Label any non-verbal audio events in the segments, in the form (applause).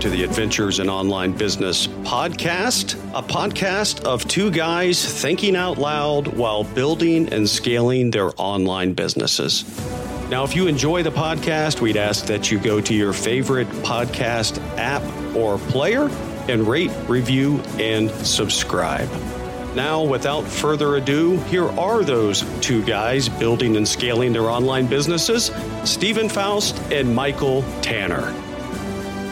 to the Adventures in Online Business podcast, a podcast of two guys thinking out loud while building and scaling their online businesses. Now, if you enjoy the podcast, we'd ask that you go to your favorite podcast app or player and rate, review, and subscribe. Now, without further ado, here are those two guys building and scaling their online businesses Stephen Faust and Michael Tanner.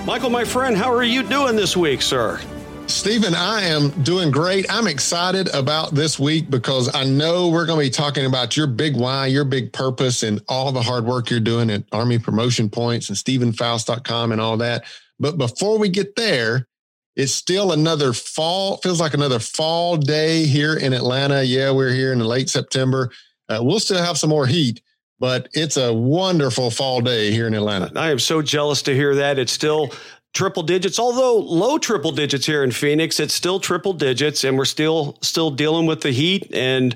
Michael, my friend, how are you doing this week, sir? Stephen, I am doing great. I'm excited about this week because I know we're going to be talking about your big why, your big purpose, and all the hard work you're doing at Army Promotion Points and StephenFaust.com and all that. But before we get there, it's still another fall, feels like another fall day here in Atlanta. Yeah, we're here in late September. Uh, we'll still have some more heat, but it's a wonderful fall day here in Atlanta. I am so jealous to hear that. It's still triple digits, although low triple digits here in Phoenix, it's still triple digits and we're still still dealing with the heat and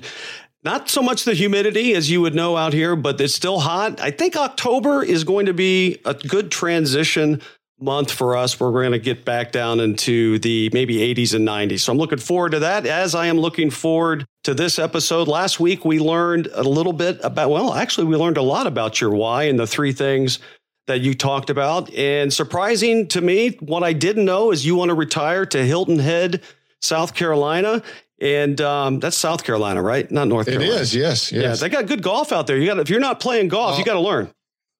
not so much the humidity as you would know out here, but it's still hot. I think October is going to be a good transition month for us. We're going to get back down into the maybe 80s and 90s. So I'm looking forward to that as I am looking forward to this episode. Last week, we learned a little bit about, well, actually, we learned a lot about your why and the three things that you talked about. And surprising to me, what I didn't know is you want to retire to Hilton Head, South Carolina. And um, that's South Carolina, right? Not North Carolina. It is, yes, yes. Yeah, they got good golf out there. You got if you're not playing golf, you got to learn.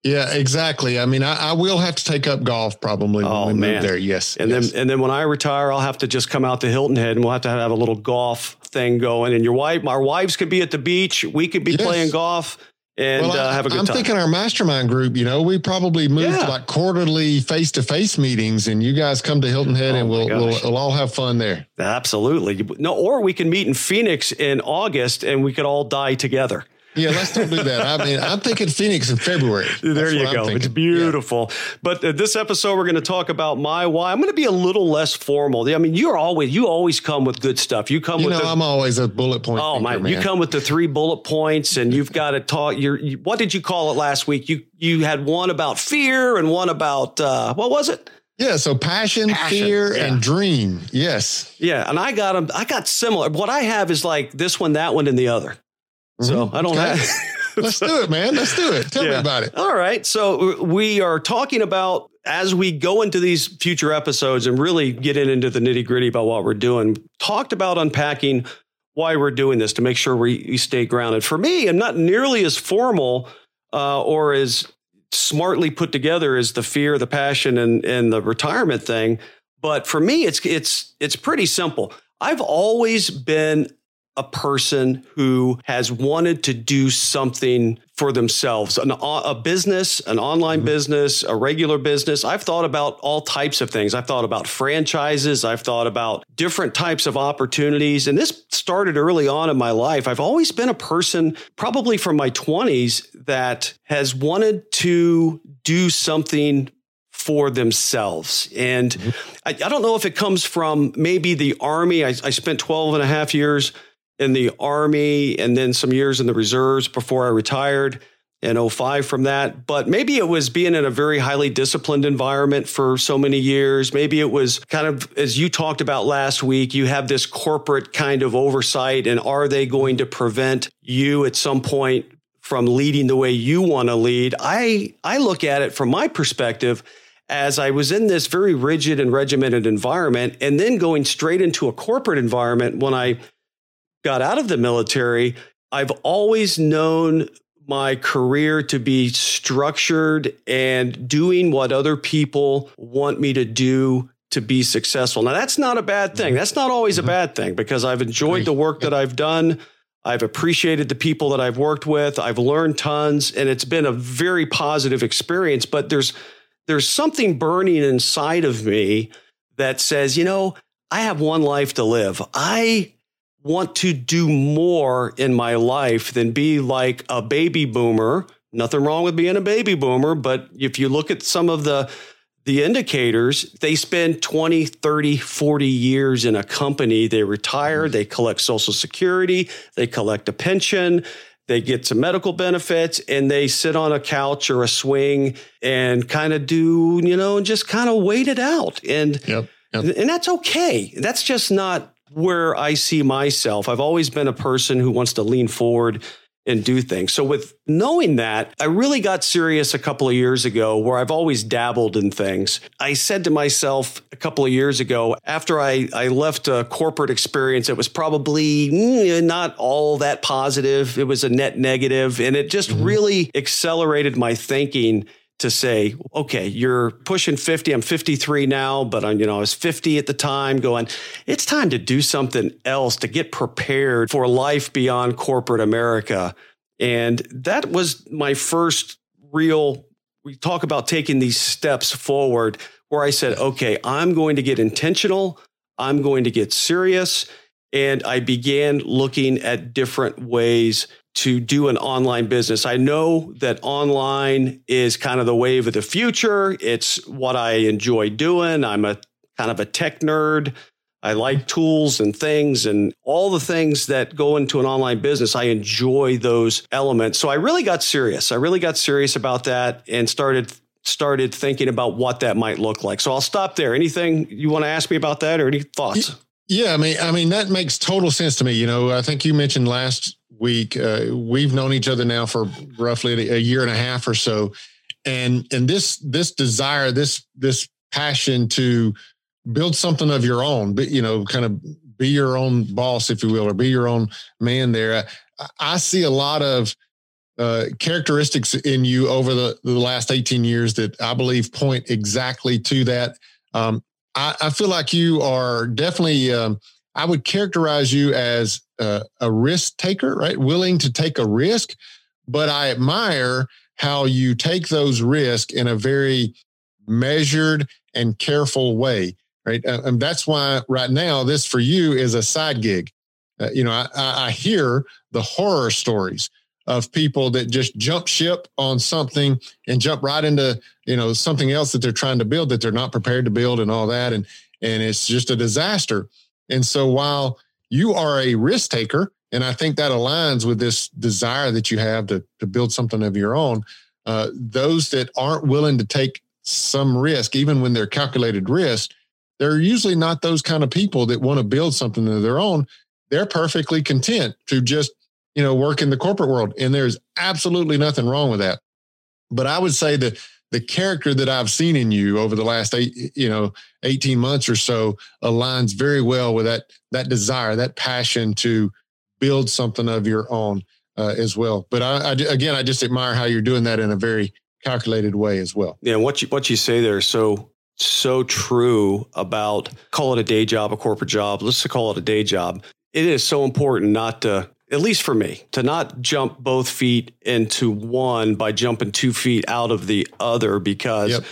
Yeah, exactly. I mean, I, I, will have to take up golf probably when oh, we man. move there. Yes, and yes. then and then when I retire, I'll have to just come out to Hilton Head and we'll have to have a little golf thing going. And your wife, our wives could be at the beach. We could be yes. playing golf and well, uh, have a good I'm time. thinking our mastermind group, you know, we probably move yeah. to like quarterly face to face meetings, and you guys come to Hilton Head, oh and we'll, we'll, we'll all have fun there. Absolutely. No, or we can meet in Phoenix in August, and we could all die together. Yeah, let's don't do that. I mean, I'm thinking Phoenix in February. (laughs) That's there you go. It's beautiful. Yeah. But uh, this episode, we're going to talk about my why. I'm going to be a little less formal. I mean, you're always you always come with good stuff. You come you with. know, the, I'm always a bullet point. Oh my! You come with the three bullet points, and you've got to talk. Your you, what did you call it last week? You you had one about fear and one about uh, what was it? Yeah, so passion, passion fear, yeah. and dream. Yes. Yeah, and I got them. I got similar. What I have is like this one, that one, and the other. So mm-hmm. I don't okay. have. Let's do it, man. Let's do it. Tell yeah. me about it. All right. So we are talking about as we go into these future episodes and really getting into the nitty gritty about what we're doing, talked about unpacking why we're doing this to make sure we, we stay grounded. For me, I'm not nearly as formal uh, or as smartly put together as the fear, the passion, and and the retirement thing. But for me, it's it's it's pretty simple. I've always been a person who has wanted to do something for themselves an, a business an online mm-hmm. business a regular business i've thought about all types of things i've thought about franchises i've thought about different types of opportunities and this started early on in my life i've always been a person probably from my 20s that has wanted to do something for themselves. And mm-hmm. I, I, don't know if it comes from maybe the Army. I, I spent 12 and a half years in the Army and then some years in the reserves before I retired in 05 from that. But maybe it was being in a very highly disciplined environment for so many years. Maybe it was kind of, as you talked about last week, you have this corporate kind of oversight. And are they going to prevent you at some point from leading the way you want to lead? I, I look at it from my perspective as I was in this very rigid and regimented environment and then going straight into a corporate environment when I got out of the military, I've always known my career to be structured and doing what other people want me to do to be successful. Now, that's not a bad thing. That's not always a mm-hmm. bad thing because I've enjoyed the work that I've done. I've appreciated the people that I've worked with. I've learned tons and it's been a very positive experience, but there's there's something burning inside of me that says, you know, I have one life to live. I want to do more in my life than be like a baby boomer. Nothing wrong with being a baby boomer, but if you look at some of the the indicators, they spend 20, 30, 40 years in a company. They retire, they collect social security, they collect a pension, they get some medical benefits and they sit on a couch or a swing and kind of do, you know, and just kind of wait it out. And yep, yep. and that's okay. That's just not where I see myself. I've always been a person who wants to lean forward and do things. So with knowing that, I really got serious a couple of years ago where I've always dabbled in things. I said to myself a couple of years ago, after I, I left a corporate experience, it was probably mm, not all that positive. It was a net negative and it just mm-hmm. really accelerated my thinking to say, okay, you're pushing 50. I'm 53 now, but I'm, you know, I was 50 at the time going, it's time to do something else to get prepared for life beyond corporate America. And that was my first real, we talk about taking these steps forward where I said, okay, I'm going to get intentional. I'm going to get serious. And I began looking at different ways to do an online business. I know that online is kind of the wave of the future. It's what I enjoy doing. I'm a kind of a tech nerd. I like mm-hmm. tools and things and all the things that go into an online business. I enjoy those elements. So I really got serious. I really got serious about that and started started thinking about what that might look like. So I'll stop there. Anything you want to ask me about that or any thoughts? Yeah, I mean, I mean that makes total sense to me. You know, I think you mentioned last week. Uh, we've known each other now for roughly a year and a half or so, and and this this desire, this this passion to build something of your own, but you know, kind of be your own boss, if you will, or be your own man. There, I, I see a lot of uh, characteristics in you over the, the last 18 years that I believe point exactly to that. Um, I, I, feel like you are definitely, um, I would characterize you as a, a risk taker, right? Willing to take a risk. But I admire how you take those risks in a very measured and careful way, right? And that's why right now this for you is a side gig. Uh, you know, I, I hear the horror stories of people that just jump ship on something and jump right into you know something else that they're trying to build that they're not prepared to build and all that and and it's just a disaster and so while you are a risk taker, and I think that aligns with this desire that you have to, to build something of your own, uh, those that aren't willing to take some risk, even when they're calculated risk, they're usually not those kind of people that want to build something of their own. They're perfectly content to just, you know, work in the corporate world. And there's absolutely nothing wrong with that. But I would say that the character that I've seen in you over the last eight, you know, 18 months or so aligns very well with that, that desire, that passion to build something of your own uh, as well. But I, I, again, I just admire how you're doing that in a very calculated way as well. Yeah. What you, what you say there is so, so true about call it a day job, a corporate job. Let's call it a day job. It is so important not to at least for me, to not jump both feet into one by jumping two feet out of the other because yep.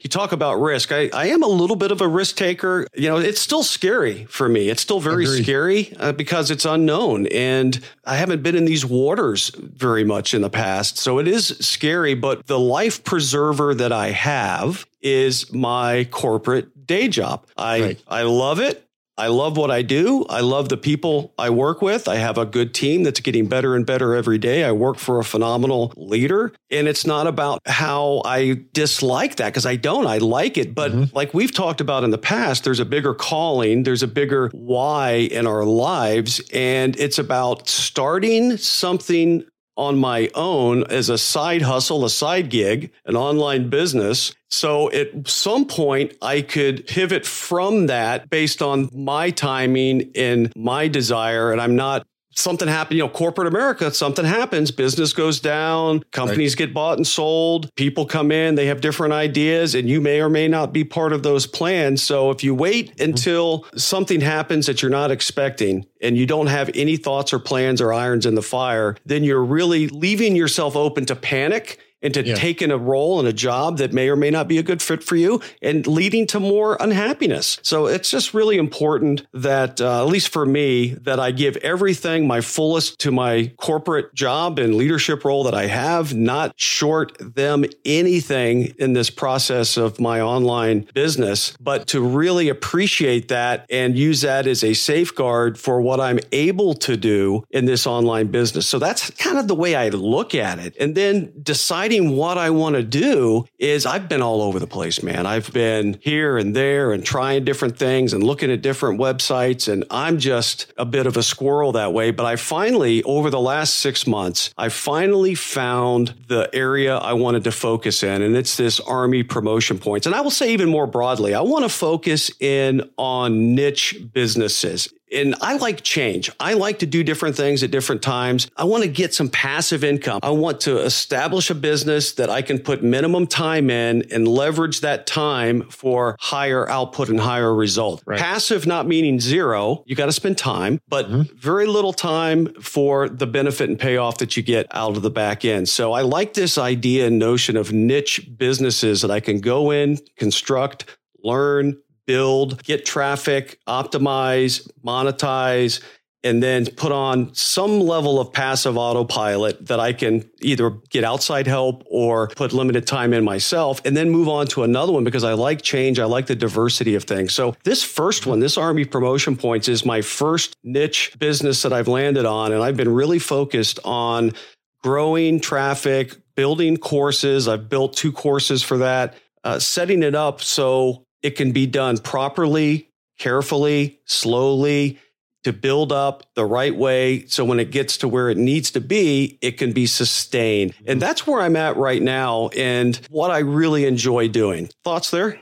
you talk about risk. I, I am a little bit of a risk taker. You know, it's still scary for me. It's still very Agreed. scary uh, because it's unknown and I haven't been in these waters very much in the past. So it is scary, but the life preserver that I have is my corporate day job. I, right. I love it. I love what I do. I love the people I work with. I have a good team that's getting better and better every day. I work for a phenomenal leader. And it's not about how I dislike that because I don't. I like it. But mm-hmm. like we've talked about in the past, there's a bigger calling, there's a bigger why in our lives. And it's about starting something on my own as a side hustle, a side gig, an online business. So at some point, I could pivot from that based on my timing and my desire. And I'm not something happened, you know, corporate America, something happens, business goes down, companies right. get bought and sold, people come in, they have different ideas, and you may or may not be part of those plans. So if you wait mm-hmm. until something happens that you're not expecting and you don't have any thoughts or plans or irons in the fire, then you're really leaving yourself open to panic into yeah. taking a role in a job that may or may not be a good fit for you and leading to more unhappiness. So it's just really important that, uh, at least for me, that I give everything my fullest to my corporate job and leadership role that I have, not short them anything in this process of my online business, but to really appreciate that and use that as a safeguard for what I'm able to do in this online business. So that's kind of the way I look at it. And then deciding what I want to do is I've been all over the place, man. I've been here and there and trying different things and looking at different websites. And I'm just a bit of a squirrel that way. But I finally, over the last six months, I finally found the area I wanted to focus in. And it's this Army promotion points. And I will say even more broadly, I want to focus in on niche businesses. And I like change. I like to do different things at different times. I want to get some passive income. I want to establish a business that I can put minimum time in and leverage that time for higher output and higher result. Right. Passive not meaning zero. You got to spend time, but mm-hmm. very little time for the benefit and payoff that you get out of the back end. So I like this idea and notion of niche businesses that I can go in, construct, learn, build, get traffic, optimize, monetize, and then put on some level of passive autopilot that I can either get outside help or put limited time in myself and then move on to another one because I like change. I like the diversity of things. So this first one, this Army promotion points is my first niche business that I've landed on. And I've been really focused on growing traffic, building courses. I've built two courses for that, uh, setting it up so it can be done properly, carefully, slowly to build up the right way. So when it gets to where it needs to be, it can be sustained. And mm-hmm. that's where I'm at right now and what I really enjoy doing. Thoughts there?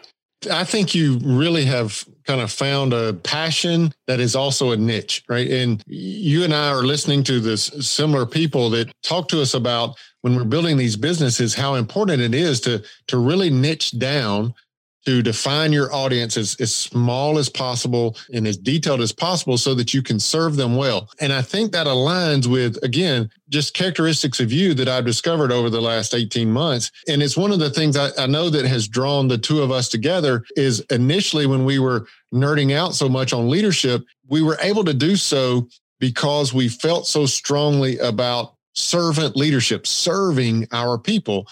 I think you really have kind of found a passion that is also a niche, right? And you and I are listening to this similar people that talk to us about when we're building these businesses, how important it is to, to really niche down to define your audience as, as small as possible and as detailed as possible so that you can serve them well. And I think that aligns with, again, just characteristics of you that I've discovered over the last 18 months. And it's one of the things I, I know that has drawn the two of us together is initially when we were nerding out so much on leadership, we were able to do so because we felt so strongly about servant leadership, serving our people.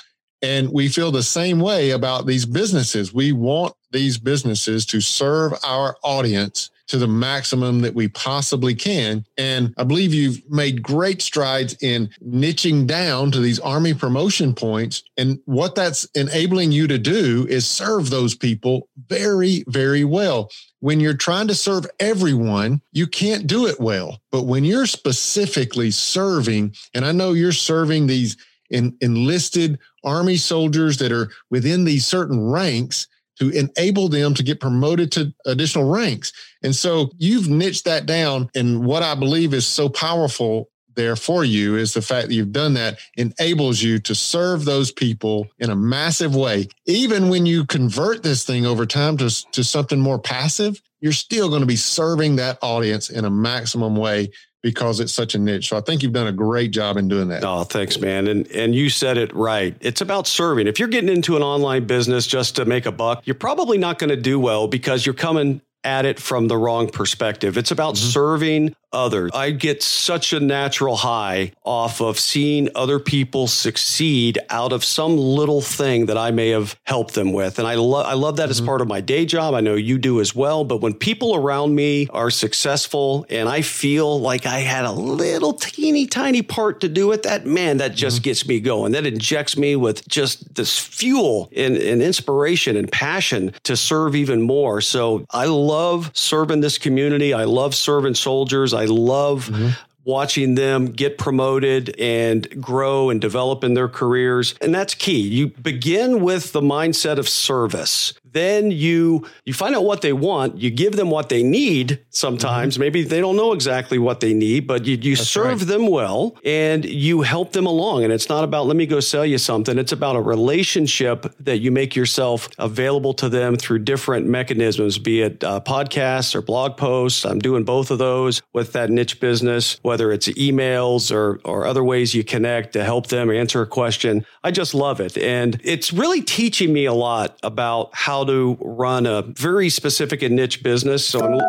And we feel the same way about these businesses. We want these businesses to serve our audience to the maximum that we possibly can. And I believe you've made great strides in niching down to these Army promotion points. And what that's enabling you to do is serve those people very, very well. When you're trying to serve everyone, you can't do it well. But when you're specifically serving, and I know you're serving these in, enlisted army soldiers that are within these certain ranks to enable them to get promoted to additional ranks. And so you've niched that down. And what I believe is so powerful there for you is the fact that you've done that enables you to serve those people in a massive way. Even when you convert this thing over time to, to something more passive, you're still going to be serving that audience in a maximum way because it's such a niche. So I think you've done a great job in doing that. Oh, thanks, man. And and you said it right. It's about serving. If you're getting into an online business just to make a buck, you're probably not going to do well because you're coming at it from the wrong perspective. It's about mm-hmm. serving others. I get such a natural high off of seeing other people succeed out of some little thing that I may have helped them with. And I love I love that mm-hmm. as part of my day job. I know you do as well, but when people around me are successful and I feel like I had a little teeny tiny part to do with that, man, that just mm-hmm. gets me going. That injects me with just this fuel and, and inspiration and passion to serve even more. So I love serving this community. I love serving soldiers. I I love mm-hmm. watching them get promoted and grow and develop in their careers. And that's key. You begin with the mindset of service. Then you you find out what they want you give them what they need sometimes. Mm-hmm. maybe they don't know exactly what they need but you, you serve right. them well and you help them along. And it's not about let me go sell you something. It's about a relationship that you make yourself available to them through different mechanisms be it uh, podcasts or blog posts. I'm doing both of those with that niche business whether it's emails or or other ways you connect to help them answer a question. I just love it. And it's really teaching me a lot about how to run a very specific and niche business. So I'm,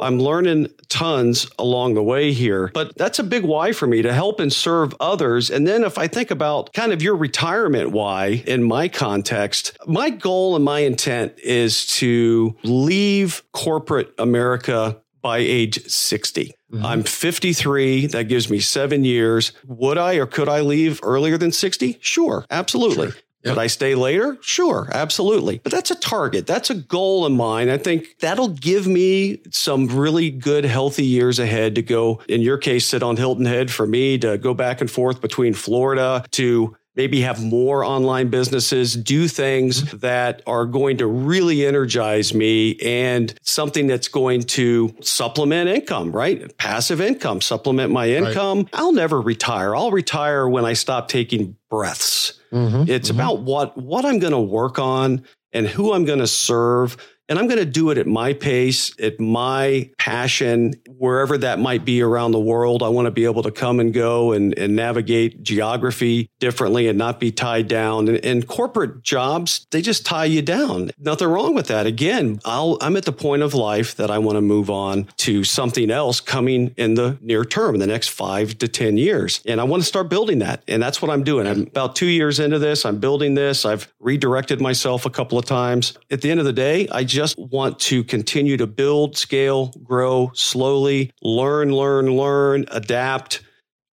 I'm learning tons along the way here, but that's a big why for me to help and serve others. And then if I think about kind of your retirement why in my context, my goal and my intent is to leave corporate America by age 60. Mm-hmm. I'm 53. That gives me seven years. Would I or could I leave earlier than 60? Sure, absolutely. Sure. Yep. Could I stay later? Sure, absolutely. But that's a target. That's a goal of mine. I think that'll give me some really good, healthy years ahead to go, in your case, sit on Hilton Head for me to go back and forth between Florida to maybe have more online businesses, do things mm-hmm. that are going to really energize me and something that's going to supplement income, right? Passive income, supplement my income. Right. I'll never retire. I'll retire when I stop taking breaths. Mm-hmm. It's mm-hmm. about what what I'm going to work on and who I'm going to serve and I'm going to do it at my pace, at my passion, wherever that might be around the world. I want to be able to come and go and, and navigate geography differently and not be tied down. And, and, corporate jobs, they just tie you down. Nothing wrong with that. Again, I'll, I'm at the point of life that I want to move on to something else coming in the near term, the next five to 10 years. And I want to start building that. And that's what I'm doing. I'm about two years into this. I'm building this. I've redirected myself a couple of times. At the end of the day, I just just want to continue to build, scale, grow slowly, learn, learn, learn, adapt,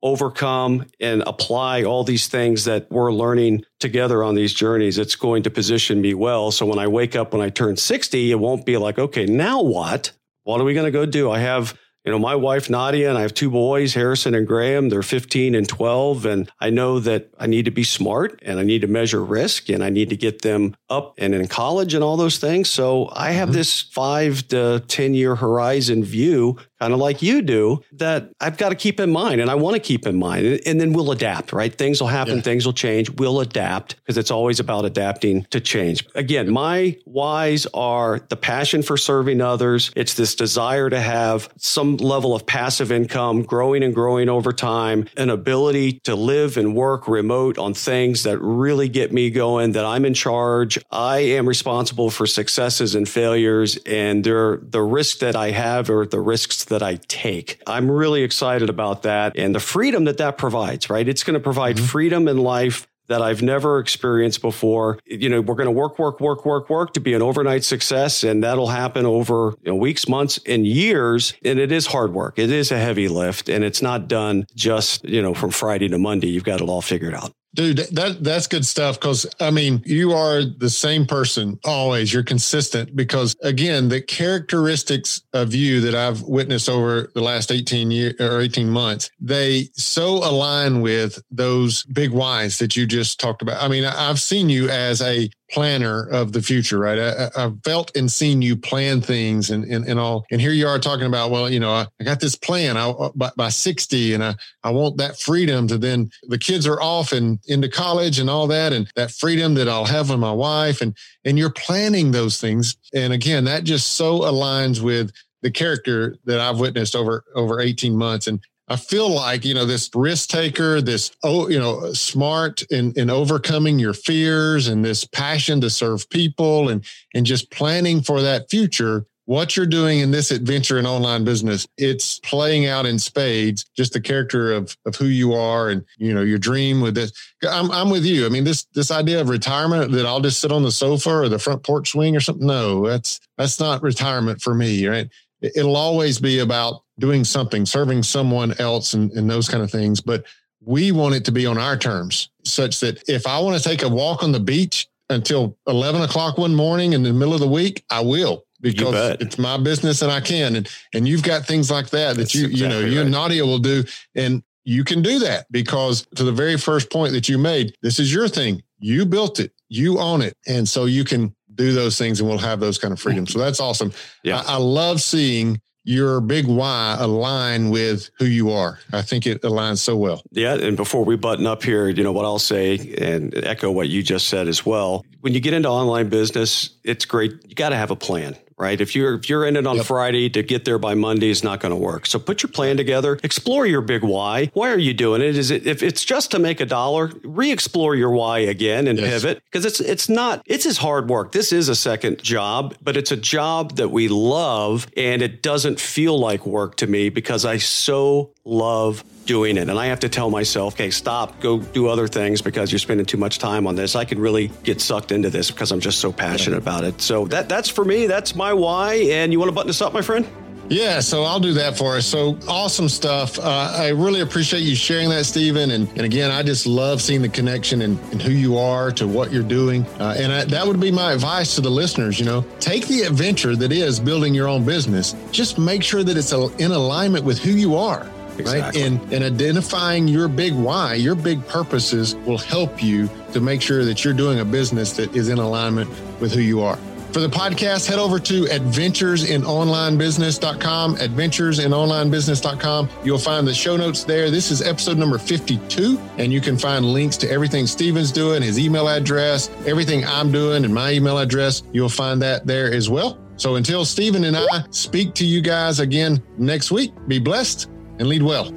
overcome, and apply all these things that we're learning together on these journeys. It's going to position me well. So when I wake up when I turn 60, it won't be like, okay, now what? What are we going to go do? I have you know, my wife, Nadia, and I have two boys, Harrison and Graham. They're 15 and 12. And I know that I need to be smart and I need to measure risk and I need to get them up and in college and all those things. So I have mm-hmm. this five to 10 year horizon view kind of like you do, that I've got to keep in mind and I want to keep in mind. And, then we'll adapt, right? Things will happen, yeah. things will change. We'll adapt because it's always about adapting to change. Again, my whys are the passion for serving others. It's this desire to have some level of passive income growing and growing over time, an ability to live and work remote on things that really get me going, that I'm in charge. I am responsible for successes and failures and there, the risk that I have or the risks that I take. I'm really excited about that and the freedom that that provides, right? It's going to provide mm-hmm. freedom in life that I've never experienced before. You know, we're going to work, work, work, work, work to be an overnight success. And that'll happen over you know, weeks, months, and years. And it is hard work. It is a heavy lift and it's not done just, you know, from Friday to Monday. You've got it all figured out. Dude, that that's good stuff because I mean, you are the same person always. You're consistent because again, the characteristics of you that I've witnessed over the last 18 years or 18 months, they so align with those big whys that you just talked about. I mean, I've seen you as a planner of the future, right? I, have felt and seen you plan things and, and, and all. And here you are talking about, well, you know, I, I got this plan I, uh, by, by 60 and I, I want that freedom to then the kids are off and into college and all that. And that freedom that I'll have with my wife and, and you're planning those things. And again, that just so aligns with the character that I've witnessed over over 18 months. And I feel like, you know, this risk taker, this, oh, you know, smart in, in overcoming your fears and this passion to serve people and, and just planning for that future. What you're doing in this adventure in online business, it's playing out in spades, just the character of, of who you are and, you know, your dream with this. I'm, I'm with you. I mean, this, this idea of retirement that I'll just sit on the sofa or the front porch swing or something. No, that's, that's not retirement for me. Right. It'll always be about doing something, serving someone else and, and those kind of things. But we want it to be on our terms, such that if I want to take a walk on the beach until 11 o'clock one morning in the middle of the week, I will because it's my business and I can. And, and you've got things like that that That's you, exactly you know, you and Nadia will do. And you can do that because to the very first point that you made, this is your thing. You built it, you own it. And so you can do those things and we'll have those kind of freedoms. So that's awesome. Yeah. I, I love seeing your big why align with who you are. I think it aligns so well. Yeah. And before we button up here, you know, what I'll say and echo what you just said as well. When you get into online business, it's great. You got to have a plan right? If you're if you're in it on yep. Friday to get there by Monday is not going to work. So put your plan together, explore your big why. Why are you doing it? Is it if it's just to make a dollar, re-explore your why again and yes. pivot because it's it's not it's as hard work. This is a second job, but it's a job that we love and it doesn't feel like work to me because I so love doing it. And I have to tell myself, okay, stop, go do other things because you're spending too much time on this. I can really get sucked into this because I'm just so passionate about it. So that that's for me. That's my why. And you want to button this up, my friend? Yeah, so I'll do that for us. So awesome stuff. Uh, I really appreciate you sharing that, Stephen. And, and again, I just love seeing the connection and, and who you are to what you're doing. Uh, and I, that would be my advice to the listeners. You know, take the adventure that is building your own business. Just make sure that it's in alignment with who you are. Exactly. Right. And, and identifying your big why, your big purposes will help you to make sure that you're doing a business that is in alignment with who you are. For the podcast, head over to adventuresinonlinebusiness.com, adventuresinonlinebusiness.com. You'll find the show notes there. This is episode number 52, and you can find links to everything Stephen's doing, his email address, everything I'm doing, and my email address. You'll find that there as well. So until Stephen and I speak to you guys again next week, be blessed and lead well.